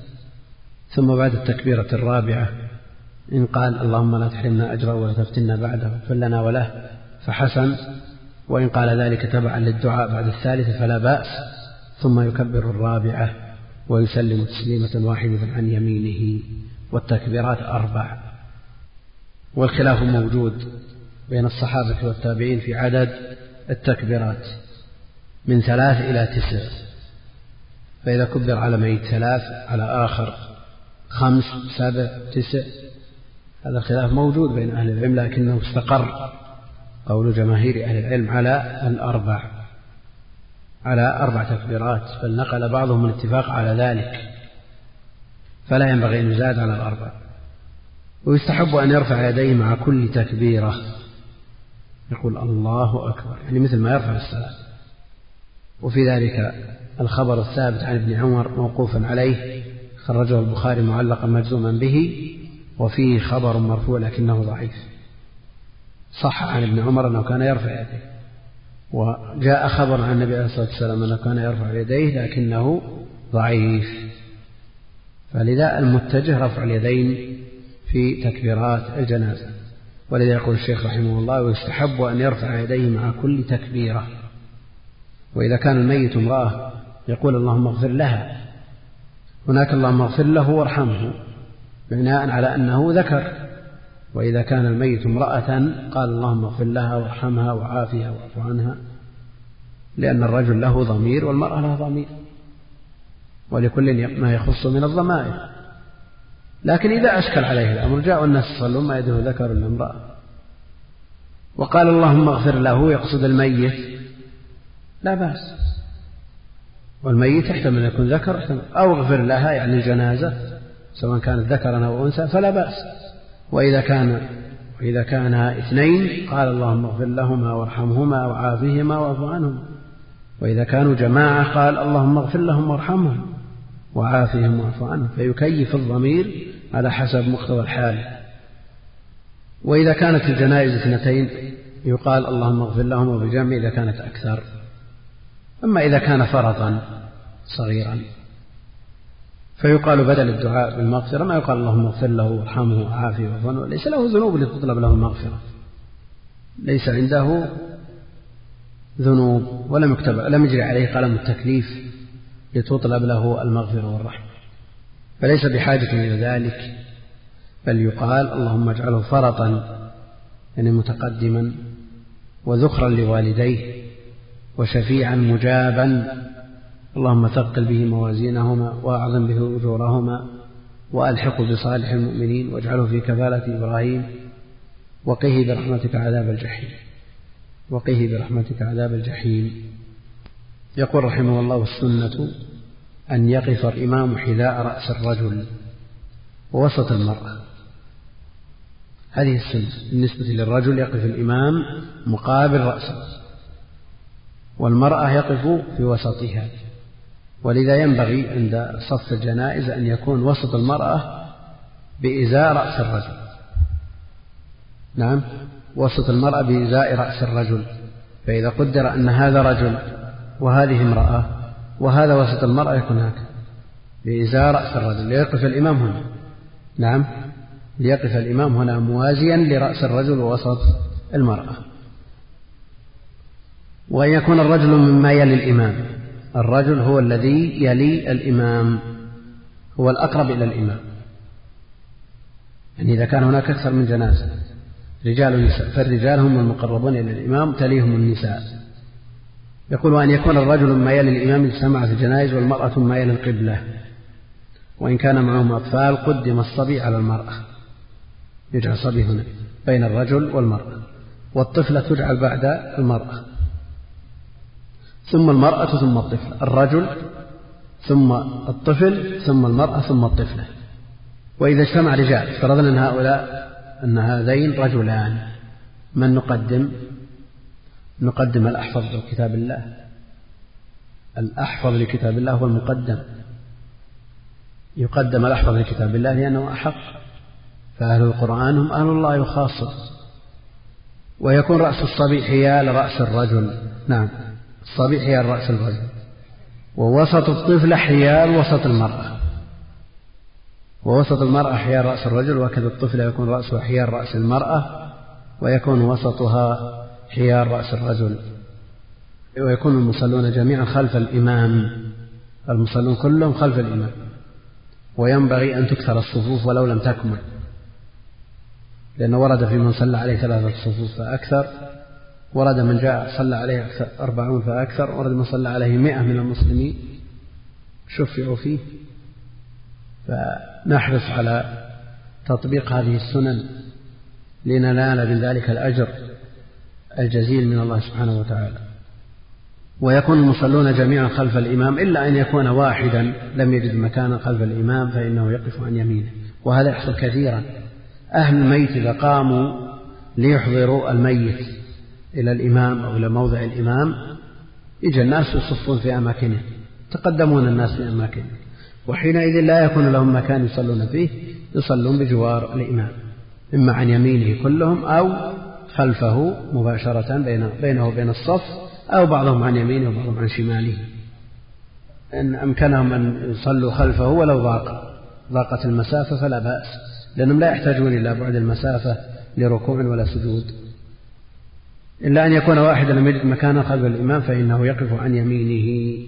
ثم بعد التكبيرة الرابعة إن قال اللهم لا تحرمنا أجره ولا تفتنا بعده اغفر لنا وله فحسن وإن قال ذلك تبعا للدعاء بعد الثالثة فلا بأس. ثم يكبر الرابعة ويسلم تسليمة واحدة عن يمينه والتكبيرات أربع. والخلاف موجود بين الصحابة والتابعين في عدد التكبيرات من ثلاث إلى تسع. فإذا كبر على ميت ثلاث على آخر خمس سبع تسع. هذا الخلاف موجود بين أهل العلم لكنه استقر قول جماهير أهل العلم على الأربع. على أربع تكبيرات بل نقل بعضهم الاتفاق على ذلك. فلا ينبغي أن يزاد على الأربع. ويستحب أن يرفع يديه مع كل تكبيرة. يقول الله أكبر. يعني مثل ما يرفع الصلاة وفي ذلك الخبر الثابت عن ابن عمر موقوفا عليه خرجه البخاري معلقا مجزوما به وفيه خبر مرفوع لكنه ضعيف. صح عن ابن عمر أنه كان يرفع يديه. وجاء خبر عن النبي عليه الصلاة والسلام أنه كان يرفع يديه لكنه ضعيف. فلذا المتجه رفع اليدين في تكبيرات الجنازة. ولذا يقول الشيخ رحمه الله ويستحب أن يرفع يديه مع كل تكبيرة. وإذا كان الميت امرأة يقول اللهم اغفر لها. هناك اللهم اغفر له وارحمه بناء على أنه ذكر. وإذا كان الميت امرأة قال اللهم اغفر لها وارحمها وعافها واعف عنها لأن الرجل له ضمير والمرأة لها ضمير ولكل ما يخص من الضمائر. لكن إذا أشكل عليه الأمر جاءوا الناس يصلون ما يدري ذكر ولا امرأة وقال اللهم اغفر له يقصد الميت. لا بأس. والميت يحتمل أن يكون ذكر أو اغفر لها يعني الجنازة سواء كانت ذكرا أو أنثى فلا بأس. وإذا كان وإذا كان اثنين قال اللهم اغفر لهما وارحمهما وعافهما واعف عنهما وإذا كانوا جماعة قال اللهم اغفر لهم وارحمهم وعافهم واعف عنهم. فيكيف الضمير على حسب مقتضى الحال. وإذا كانت الجنائز اثنتين يقال اللهم اغفر لهم وبجمع إذا كانت أكثر. أما إذا كان فرطا صغيرا. فيقال بدل الدعاء بالمغفرة ما يقال اللهم اغفر له وارحمه وعافه وعفو ليس له ذنوب لتطلب له المغفرة. ليس عنده ذنوب ولم يكتب لم يجري عليه قلم التكليف لتطلب له المغفرة والرحمة. فليس بحاجة إلى ذلك بل يقال اللهم اجعله فرطا يعني متقدما وذخرا لوالديه وشفيعا مجابا. اللهم ثقل به موازينهما وأعظم به أجورهما وألحقه بصالح المؤمنين واجعله في كفالة إبراهيم وقه برحمتك عذاب الجحيم. وقه برحمتك عذاب الجحيم. يقول رحمه الله السنة أن يقف الإمام حذاء رأس الرجل ووسط المرأة. هذه السنة بالنسبة للرجل يقف الإمام مقابل رأسه والمرأة يقف في وسطها. ولذا ينبغي عند صف الجنائز أن يكون وسط المرأة بإزاء رأس الرجل. نعم وسط المرأة بإزاء رأس الرجل. فإذا قدر أن هذا رجل وهذه امرأة وهذا وسط المرأة يكون هكذا بإزاء رأس الرجل. ليقف الإمام هنا. نعم ليقف الإمام هنا موازيا لرأس الرجل ووسط المرأة. وأن يكون الرجل مما يلي الإمام. الرجل هو الذي يلي الإمام هو الأقرب إلى الإمام. يعني إذا كان هناك أكثر من جنازة رجال ونساء فالرجال هم المقربون إلى الإمام تليهم النساء. يقول أن يكون الرجل مما يلي الإمام اجتمع في الجنائز والمرأة مما يلي القبلة. وإن كان معهم أطفال قدم الصبي على المرأة. يجعل الصبي هنا بين الرجل والمرأة. والطفلة تجعل بعد المرأة. ثم المرأة ثم الطفل. الرجل ثم الطفل ثم المرأة ثم الطفلة وإذا اجتمع رجال افترضنا أن هؤلاء أن هذين رجلان من نقدم؟ نقدم الأحفظ لكتاب الله. الأحفظ لكتاب الله هو المقدم. يقدم الأحفظ لكتاب الله لأنه أحق. فأهل القرآن هم أهل الله وخاصة ويكون رأس الصبي حيال رأس الرجل. نعم. الصبي حيال رأس الرجل ووسط الطفل حيال وسط المرأة. ووسط المرأة حيال رأس الرجل وكذا الطفل يكون رأسه حيال رأس المرأة ويكون وسطها حيال رأس الرجل. ويكون المصلون جميعا خلف الإمام. المصلون كلهم خلف الإمام. وينبغي أن تكثر الصفوف ولو لم تكمل. لأنه ورد في من صلى عليه ثلاثة صفوف فأكثر. ورد من جاء صلى عليه أربعون فأكثر ورد من صلى عليه مئة من المسلمين شفعوا فيه. فنحرص على تطبيق هذه السنن لننال من ذلك الأجر الجزيل من الله سبحانه وتعالى. ويكون المصلون جميعا خلف الإمام إلا أن يكون واحدا لم يجد مكانا خلف الإمام فإنه يقف عن يمينه. وهذا يحصل كثيرا. أهل الميت إذا قاموا ليحضروا الميت. إلى الإمام أو إلى موضع الإمام يجي الناس يصفون في أماكنهم تقدمون الناس في أماكنهم وحينئذ لا يكون لهم مكان يصلون فيه يصلون بجوار الإمام إما عن يمينه كلهم أو خلفه مباشرة بين بينه وبين الصف أو بعضهم عن يمينه وبعضهم عن شماله. إن أمكنهم أن يصلوا خلفه ولو ضاق ضاقت المسافة فلا بأس لأنهم لا يحتاجون إلى بعد المسافة لركوع ولا سجود. إلا أن يكون واحدا لم يجد مكانا خلف الإمام فإنه يقف عن يمينه.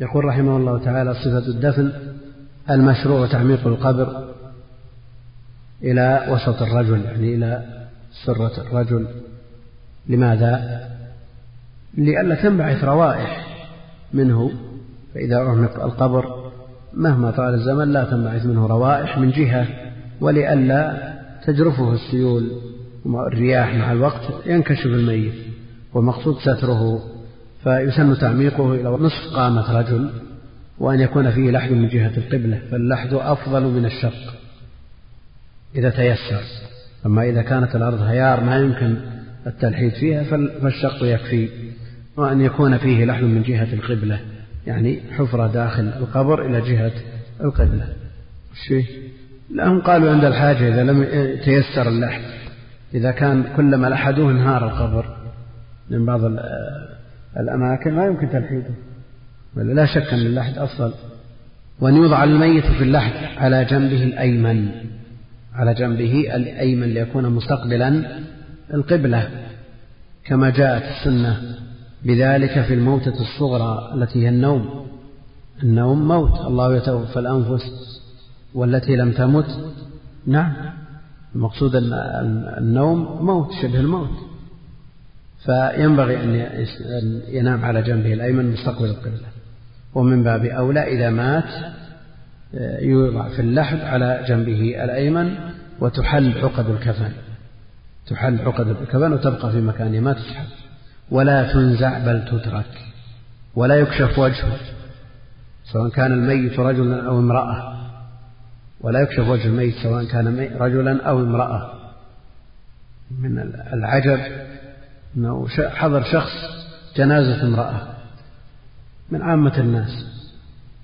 يقول رحمه الله تعالى صفة الدفن المشروع تعميق القبر إلى وسط الرجل يعني إلى سرة الرجل. لماذا؟ لئلا تنبعث روائح منه فإذا أعمق القبر مهما طال الزمن لا تنبعث منه روائح من جهة ولئلا تجرفه السيول. الرياح مع الوقت ينكشف الميت والمقصود ستره فيسن تعميقه إلى نصف قامة رجل وأن يكون فيه لحد من جهة القبلة فاللحد أفضل من الشق إذا تيسر. أما إذا كانت الأرض هيار ما يمكن التلحيد فيها فالشق يكفي وأن يكون فيه لحد من جهة القبلة يعني حفرة داخل القبر إلى جهة القبلة. شيء. لهم قالوا عند الحاجة إذا لم تيسر اللحد إذا كان كلما لحدوه انهار القبر من بعض الأماكن ما يمكن تلحيده. لا شك أن اللحد أفضل. وأن يوضع الميت في اللحد على جنبه الأيمن على جنبه الأيمن ليكون مستقبلا القبلة كما جاءت السنة بذلك في الموتة الصغرى التي هي النوم. النوم موت. الله يتوفى الأنفس والتي لم تمت. نعم. المقصود أن النوم موت شبه الموت. فينبغي أن ينام على جنبه الأيمن مستقبل القبلة. ومن باب أولى إذا مات يوضع في اللحد على جنبه الأيمن وتحل عقد الكفن. تحل عقد الكفن وتبقى في مكانها ما تسحب. ولا تنزع بل تترك. ولا يكشف وجهه. سواء كان الميت رجلا أو امرأة. ولا يكشف وجه الميت سواء كان رجلا أو امرأة. من العجب أنه حضر شخص جنازة امرأة من عامة الناس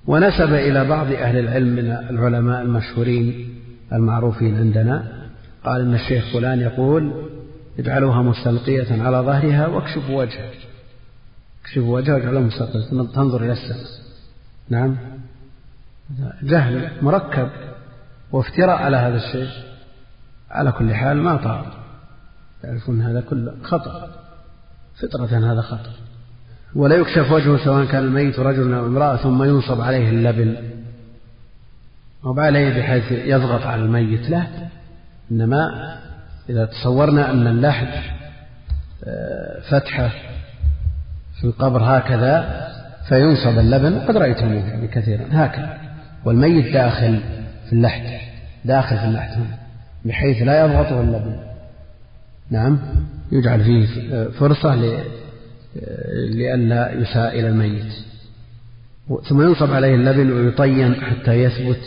ونسب إلى بعض أهل العلم من العلماء المشهورين المعروفين عندنا. قال إن الشيخ فلان يقول اجعلوها مستلقية على ظهرها واكشفوا وجهه اكشفوا وجهه واجعلوها مستلقية. تنظر إلى السماء. نعم. جهل مركب. وافتراء على هذا الشيء. على كل حال ما طار. يعرفون هذا كله خطأ. فطرة هذا خطأ. ولا يكشف وجهه سواء كان الميت رجل أو امرأة ثم ينصب عليه اللبن. أو عليه بحيث يضغط على الميت. لا. إنما إذا تصورنا أن اللحد آه، فتحة في القبر هكذا فينصب اللبن. قد رأيتموه يعني كثيرا. هكذا. والميت داخل. في اللحد داخل في اللحد بحيث لا يضغطه اللبن نعم؟ يجعل فيه فرصة لئلا يساء إلى الميت. ثم ينصب عليه اللبن ويطين حتى يثبت.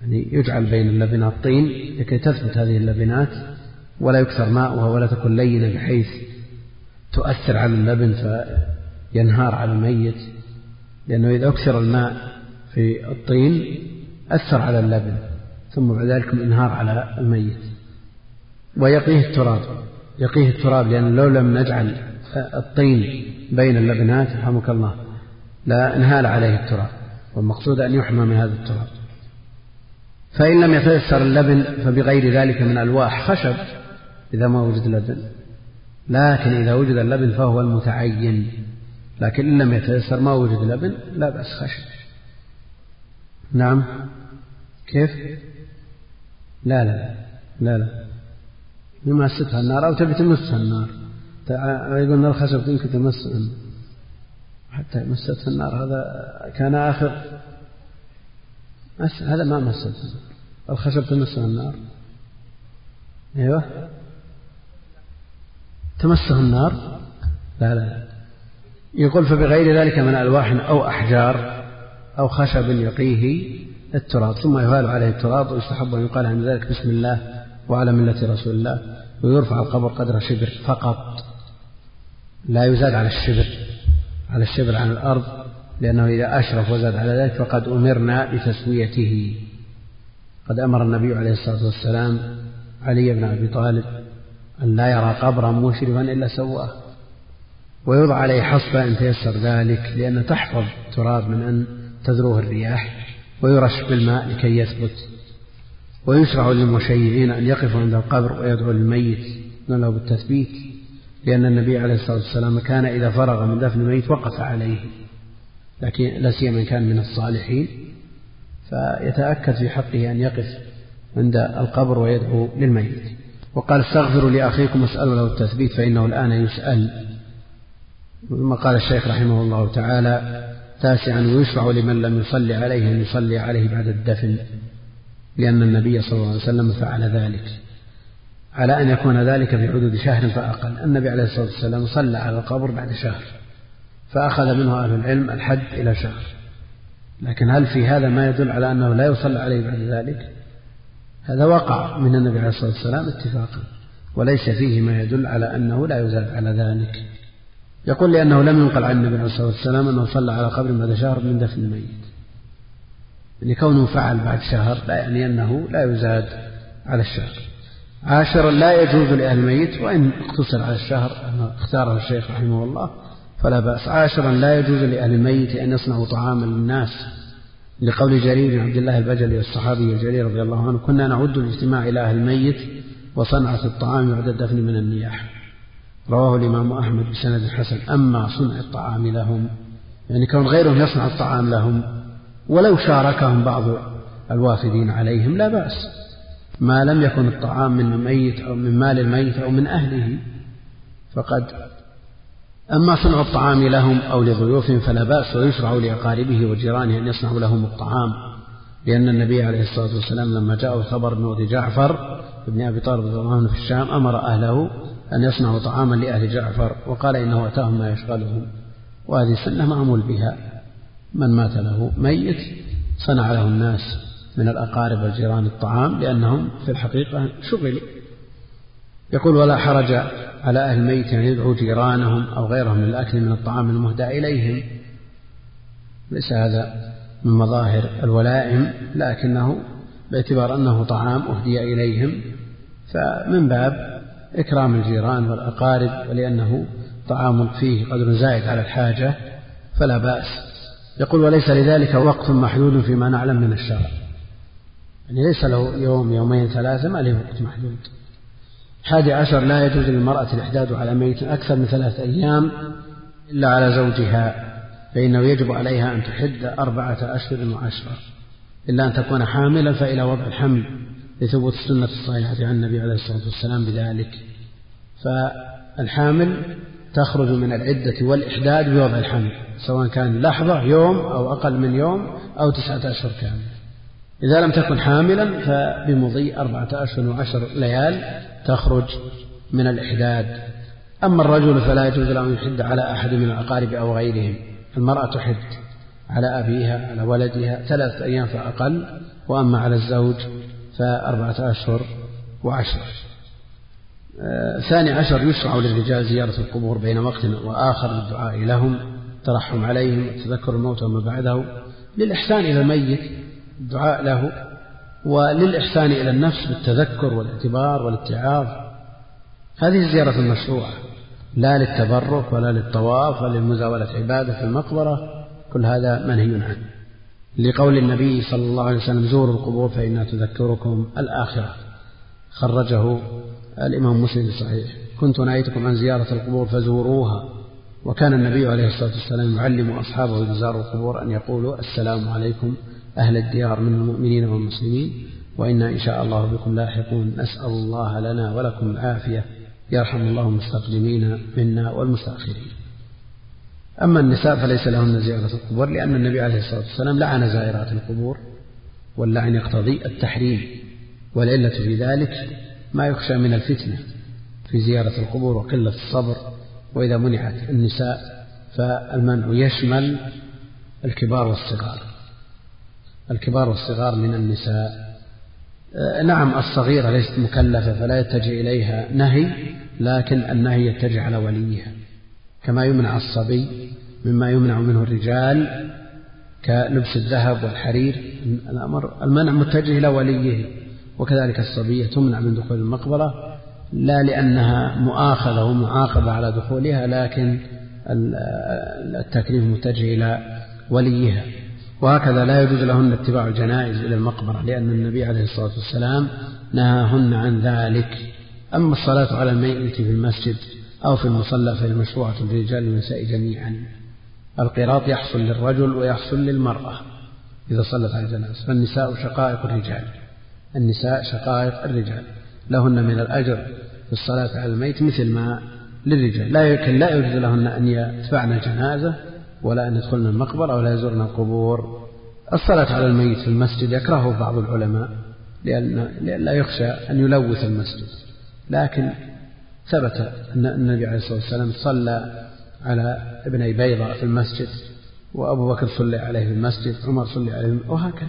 يعني يجعل بين اللبنات طين لكي تثبت هذه اللبنات ولا يكثر ماؤها ولا تكون لينة بحيث تؤثر على اللبن فينهار على الميت. لأنه إذا أكثر الماء في الطين أثر على اللبن ثم بعد ذلك انهار على الميت. ويقيه التراب يقيه التراب لأن لو لم نجعل الطين بين اللبنات رحمك الله لا انهال عليه التراب والمقصود أن يحمى من هذا التراب. فإن لم يتيسر اللبن فبغير ذلك من ألواح خشب إذا ما وجد لبن. لكن إذا وجد اللبن فهو المتعين لكن إن لم يتيسر ما وجد لبن لا بأس خشب. نعم. كيف؟ لا لا لا لا. يمستها النار أو تبي تمسها النار. يقول الخشب يمكن تمس حتى مستها النار. هذا كان آخر. هذا ما مست الخشب تمسه النار. أيوه. تمسه النار. لا لا. يقول فبغير ذلك من ألواح أو أحجار. أو خشب يقيه التراب ثم يهال عليه التراب ويستحب أن يقال عند ذلك بسم الله وعلى ملة رسول الله ويرفع القبر قدر شبر فقط. لا يزاد على الشبر على الشبر عن الأرض لأنه إذا أشرف وزاد على ذلك فقد أمرنا بتسويته. قد أمر النبي عليه الصلاة والسلام علي بن أبي طالب أن لا يرى قبرا مشرفا إلا سواه ويوضع عليه حصبة إن تيسر ذلك لأن تحفظ التراب من أن تذروه الرياح ويرش بالماء لكي يثبت ويشرع للمشيعين أن يقفوا عند القبر ويدعو للميت له بالتثبيت لأن النبي عليه الصلاة والسلام كان إذا فرغ من دفن الميت وقف عليه لكن لا سيما إن كان من الصالحين فيتأكد في حقه أن يقف عند القبر ويدعو للميت وقال استغفروا لأخيكم واسألوا له التثبيت فإنه الآن يسأل ثم قال الشيخ رحمه الله تعالى تاسعا ويشرع لمن لم يصلي عليه أن يصلي عليه بعد الدفن لأن النبي صلى الله عليه وسلم فعل ذلك. على أن يكون ذلك في حدود شهر فأقل. النبي عليه الصلاة والسلام صلى على القبر بعد شهر فأخذ منه أهل العلم الحد إلى شهر. لكن هل في هذا ما يدل على أنه لا يصلى عليه بعد ذلك؟ هذا وقع من النبي عليه الصلاة والسلام اتفاقا. وليس فيه ما يدل على أنه لا يزاد على ذلك. يقول لأنه لم ينقل عن النبي عليه الصلاة والسلام أنه صلى على قبر بعد شهر من دفن الميت. يعني كونه فعل بعد شهر لا يعني أنه لا يزاد على الشهر. عاشرا لا يجوز لأهل الميت وإن اقتصر على الشهر اختاره الشيخ رحمه الله فلا بأس. عاشرا لا يجوز لأهل الميت أن يصنعوا طعاما للناس. لقول جرير بن عبد الله البجلي الصحابي الجليل رضي الله عنه كنا نعد الاجتماع إلى أهل الميت وصنعة الطعام بعد الدفن من النياحة رواه الإمام أحمد بسند حسن. أما صنع الطعام لهم يعني كون غيرهم يصنع الطعام لهم ولو شاركهم بعض الوافدين عليهم لا بأس. ما لم يكن الطعام من الميت أو من مال الميت أو من أهله فقد. أما صنع الطعام لهم أو لضيوفهم فلا بأس ويشرع لأقاربه وجيرانه أن يصنعوا لهم الطعام لأن النبي عليه الصلاة والسلام لما جاءه خبر موت جعفر بن أبي طالب رضي الله عنه في الشام أمر أهله أن يصنعوا طعاما لأهل جعفر وقال إنه أتاهم ما يشغلهم. وهذه سنة معمول بها. من مات له ميت صنع له الناس من الأقارب والجيران الطعام لأنهم في الحقيقة شغلوا. يقول ولا حرج على أهل الميت أن يدعوا جيرانهم أو غيرهم للأكل من الطعام المهدى إليهم. ليس هذا من مظاهر الولائم لكنه باعتبار أنه طعام أهدي إليهم. فمن باب إكرام الجيران والأقارب ولأنه طعام فيه قدر زائد على الحاجة فلا بأس. يقول وليس لذلك وقت محدود فيما نعلم من الشرع. يعني ليس له يوم يومين ثلاثة ما له وقت محدود. حادي عشر لا يجوز للمرأة الإحداد على ميت أكثر من ثلاثة أيام إلا على زوجها فإنه يجب عليها أن تحد أربعة أشهر وعشرة. إلا أن تكون حاملا فإلى وضع الحمل. لثبوت السنة الصحيحة عن النبي عليه الصلاة والسلام بذلك. فالحامل تخرج من العدة والإحداد بوضع الحمل سواء كان لحظة يوم أو أقل من يوم أو تسعة أشهر كاملة إذا لم تكن حاملا فبمضي أربعة أشهر وعشر ليال تخرج من الإحداد. أما الرجل فلا يجوز له أن يحد على أحد من الأقارب أو غيرهم. المرأة تحد على أبيها على ولدها ثلاثة أيام فأقل. وأما على الزوج فأربعة أشهر وعشر. آه، ثاني عشر يشرع للرجال زيارة القبور بين وقت وآخر للدعاء لهم ترحم عليهم وتذكر الموت وما بعده للإحسان إلى الميت الدعاء له وللإحسان إلى النفس بالتذكر والاعتبار والاتعاظ. هذه الزيارة المشروعة لا للتبرك ولا للطواف ولا لمزاولة عبادة في المقبرة كل هذا منهي عنه. لقول النبي صلى الله عليه وسلم زوروا القبور فإنها تذكركم الآخرة. خرجه الإمام مسلم صحيح. كنت نهيتكم عن زيارة القبور فزوروها. وكان النبي عليه الصلاة والسلام يعلم أصحابه إذا زاروا القبور أن يقولوا السلام عليكم أهل الديار من المؤمنين والمسلمين وإنا إن شاء الله بكم لاحقون. نسأل الله لنا ولكم العافية. يرحم الله المستقدمين منا والمستأخرين. أما النساء فليس لهن زيارة القبور لأن النبي عليه الصلاة والسلام لعن زائرات القبور واللعن يقتضي التحريم والعلة في ذلك ما يخشى من الفتنة في زيارة القبور وقلة الصبر. وإذا منعت النساء فالمنع يشمل الكبار والصغار. الكبار والصغار من النساء. آه، نعم الصغيرة ليست مكلفة فلا يتجه إليها نهي لكن النهي يتجه على وليها. كما يمنع الصبي مما يمنع منه الرجال كلبس الذهب والحرير. الأمر المنع متجه إلى وليه وكذلك الصبية تمنع من دخول المقبرة لا لأنها مؤاخذة ومعاقبة على دخولها لكن التكليف متجه إلى وليها. وهكذا لا يجوز لهن اتباع الجنائز إلى المقبرة لأن النبي عليه الصلاة والسلام نهاهن عن ذلك. أما الصلاة على الميت في المسجد أو في المصلى فهي مشروعة للرجال والنساء جميعا. القراط يحصل للرجل ويحصل للمرأة إذا صلت على الجنازة. فالنساء شقائق الرجال. النساء شقائق الرجال. لهن من الأجر في الصلاة على الميت مثل ما للرجال. لا يمكن لا يجوز لهن أن يتبعن الجنازة ولا أن يدخلن المقبرة ولا يزورن القبور. الصلاة على الميت في المسجد يكرهه بعض العلماء لأن لا يخشى أن يلوث المسجد. لكن ثبت أن النبي عليه الصلاة والسلام صلى على ابني بيضاء في المسجد وأبو بكر صلى عليه في المسجد عمر صلى عليه وهكذا.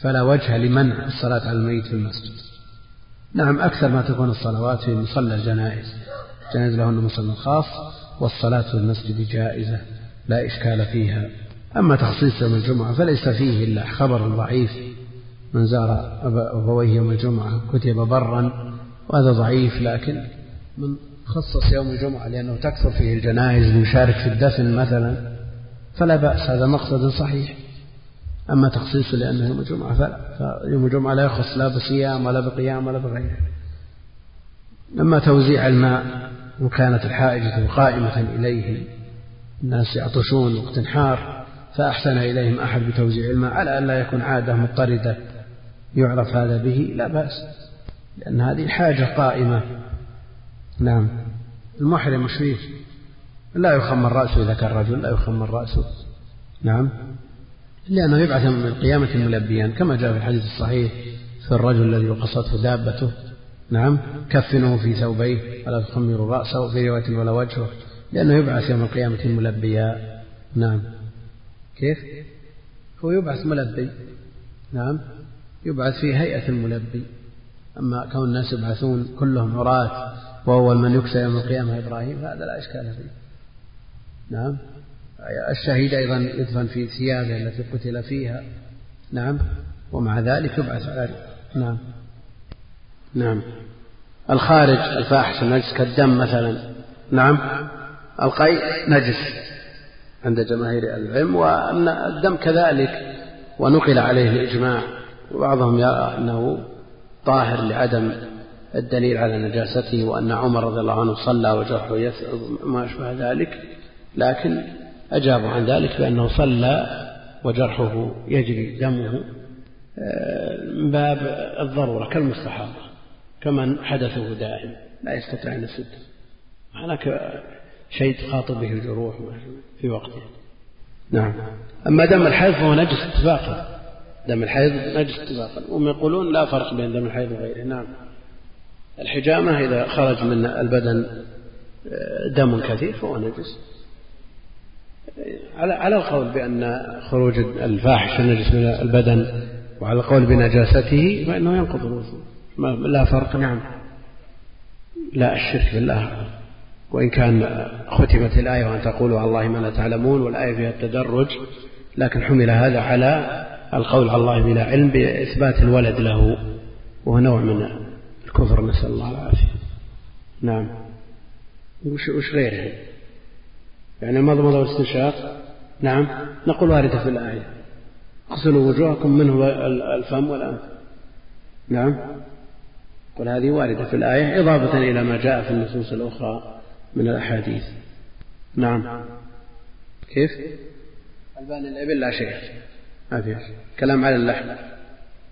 فلا وجه لمنع الصلاة على الميت في المسجد. نعم أكثر ما تكون الصلوات في مصلى الجنائز. الجنائز لهن مصلى خاص والصلاة في المسجد جائزة لا إشكال فيها. أما تخصيص يوم الجمعة فليس فيه إلا خبر ضعيف. من زار أبويه يوم الجمعة كتب برا وهذا ضعيف لكن من خصص يوم الجمعة لأنه تكثر فيه الجنائز المشارك في الدفن مثلا فلا بأس هذا مقصد صحيح. أما تخصيصه لأنه يوم الجمعة فلا فيوم الجمعة لا يخص لا بصيام ولا بقيام ولا بغيره. أما توزيع الماء إن كانت الحائجة قائمة إليه الناس يعطشون وقت حار فأحسن إليهم أحد بتوزيع الماء على أن لا يكون عادة مضطردة يعرف هذا به لا بأس. لأن هذه حاجة قائمة. نعم. المحرم فيه لا يخمر رأسه إذا كان رجل لا يخمر رأسه. نعم. لأنه يبعث من القيامة ملبيا كما جاء في الحديث الصحيح في الرجل الذي وقصته دابته. نعم. كفنه في ثوبيه ولا تخمروا رأسه في رواية ولا وجهه. لأنه يبعث يوم القيامة ملبيا. نعم. كيف؟ هو يبعث ملبي. نعم. يبعث في هيئة الملبي. أما كون الناس يبعثون كلهم عراة وأول من يكسى يوم القيامة إبراهيم فهذا لا إشكال فيه. نعم. الشهيد أيضا يدفن في ثيابه التي قتل فيها. نعم. ومع ذلك يبعث على نعم. نعم. الخارج الفاحش النجس كالدم مثلا. نعم. القيء نجس عند جماهير العلم وأن الدم كذلك. ونقل عليه الإجماع. وبعضهم يرى أنه طاهر لعدم الدليل على نجاسته وأن عمر رضي الله عنه صلى وجرحه يثعب ما أشبه ذلك لكن أجابوا عن ذلك بأنه صلى وجرحه يجري دمه آه، من باب الضرورة كالمستحاضة كمن حدثه دائم لا يستطيع أن يسد هناك شيء تخاطب به الجروح في وقته. نعم. أما دم الحيض فهو نجس اتفاقا دم الحيض نجس اتفاقا وهم يقولون لا فرق بين دم الحيض وغيره. نعم. الحجامة إذا خرج من البدن آه، دم كثير فهو نجس. على على القول بأن خروج الفاحش النجس من البدن وعلى القول بنجاسته فإنه ينقض الوضوء لا فرق. نعم. لا الشرك بالله. وإن كان ختمت الآية وأن تقولوا على الله ما لا تعلمون والآية فيها التدرج لكن حمل هذا على القول على الله بلا علم بإثبات الولد له وهو نوع من الكفر نسأل الله العافية. نعم. وش, وش غيره؟ يعني المضمضة والاستنشاق نعم. نقول واردة في الآية. اغسلوا وجوهكم منه الفم والأنف. نعم. قل هذه واردة في الآية إضافة إلى ما جاء في النصوص الأخرى من الأحاديث. نعم. كيف؟ ألبان الإبل لا شيء ما في كلام على اللحم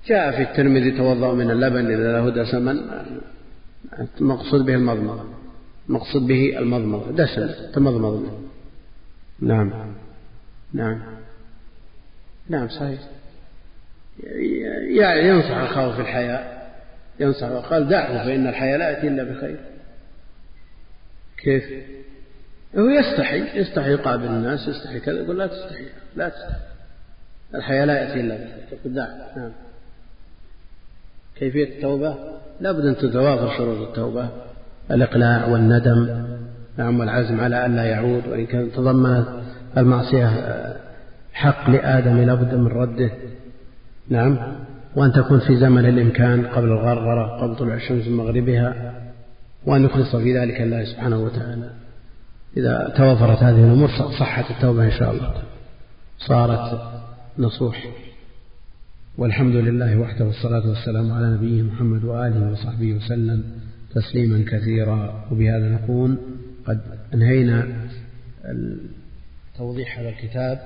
جاء في الترمذي توضأ من اللبن إذا له دسما مقصود به المضمضة. مقصود به المضمضة. دسم. تمضمض. نعم. نعم. نعم صحيح. يعني ينصح أخاه في الحياة. ينصح وقال دعه فإن الحياة لا يأتي إلا بخير. كيف؟ هو يستحي. يستحي يقابل الناس يستحي كذا. يقول لا تستحي. لا تستحي. الحياة لا يأتي إلا دعه نعم. كيفية التوبة؟ لابد أن تتوافر شروط التوبة. الإقلاع والندم. نعم والعزم على أن لا يعود وإن كان تضمنت المعصية حق لآدم لابد من رده. نعم. وأن تكون في زمن الإمكان قبل الغرغرة قبل طلوع الشمس من مغربها وأن يخلص في ذلك الله سبحانه وتعالى. إذا توفرت هذه الأمور صحت التوبة إن شاء الله. صارت نصوح. والحمد لله وحده والصلاة والسلام على نبيه محمد وآله وصحبه وسلم تسليما كثيرا. وبهذا نكون قد أنهينا توضيح هذا الكتاب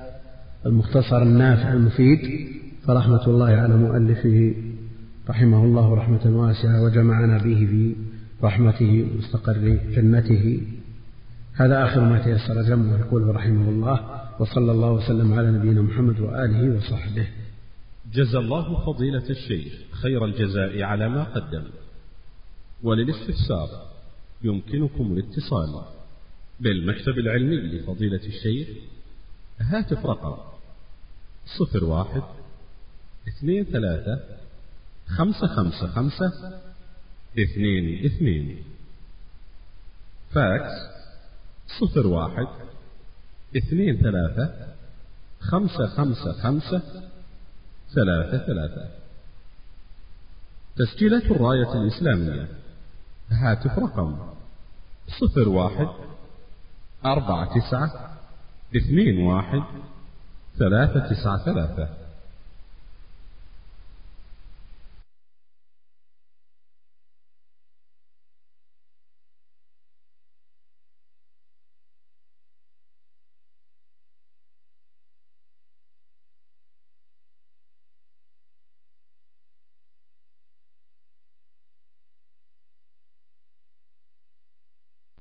المختصر النافع المفيد. فرحمة الله على مؤلفه رحمه الله رحمة واسعة وجمعنا به في رحمته ومستقر جنته. هذا آخر ما تيسر جمعه يقول رحمه الله. وصلى الله وسلم على نبينا محمد وآله وصحبه. جزى الله فضيلة الشيخ خير الجزاء على ما قدم. وللاستفسار يمكنكم الاتصال بالمكتب العلمي لفضيلة الشيخ هاتف رقم صفر واحد اثنين ثلاثة خمسة خمسة خمسة اثنين اثنين. فاكس صفر واحد اثنين ثلاثة خمسة خمسة خمسة ثلاثة ثلاثة. تسجيلات الراية الإسلامية. هاتف رقم صفر واحد أربعة تسعة اثنين واحد ثلاثة تسعة ثلاثة.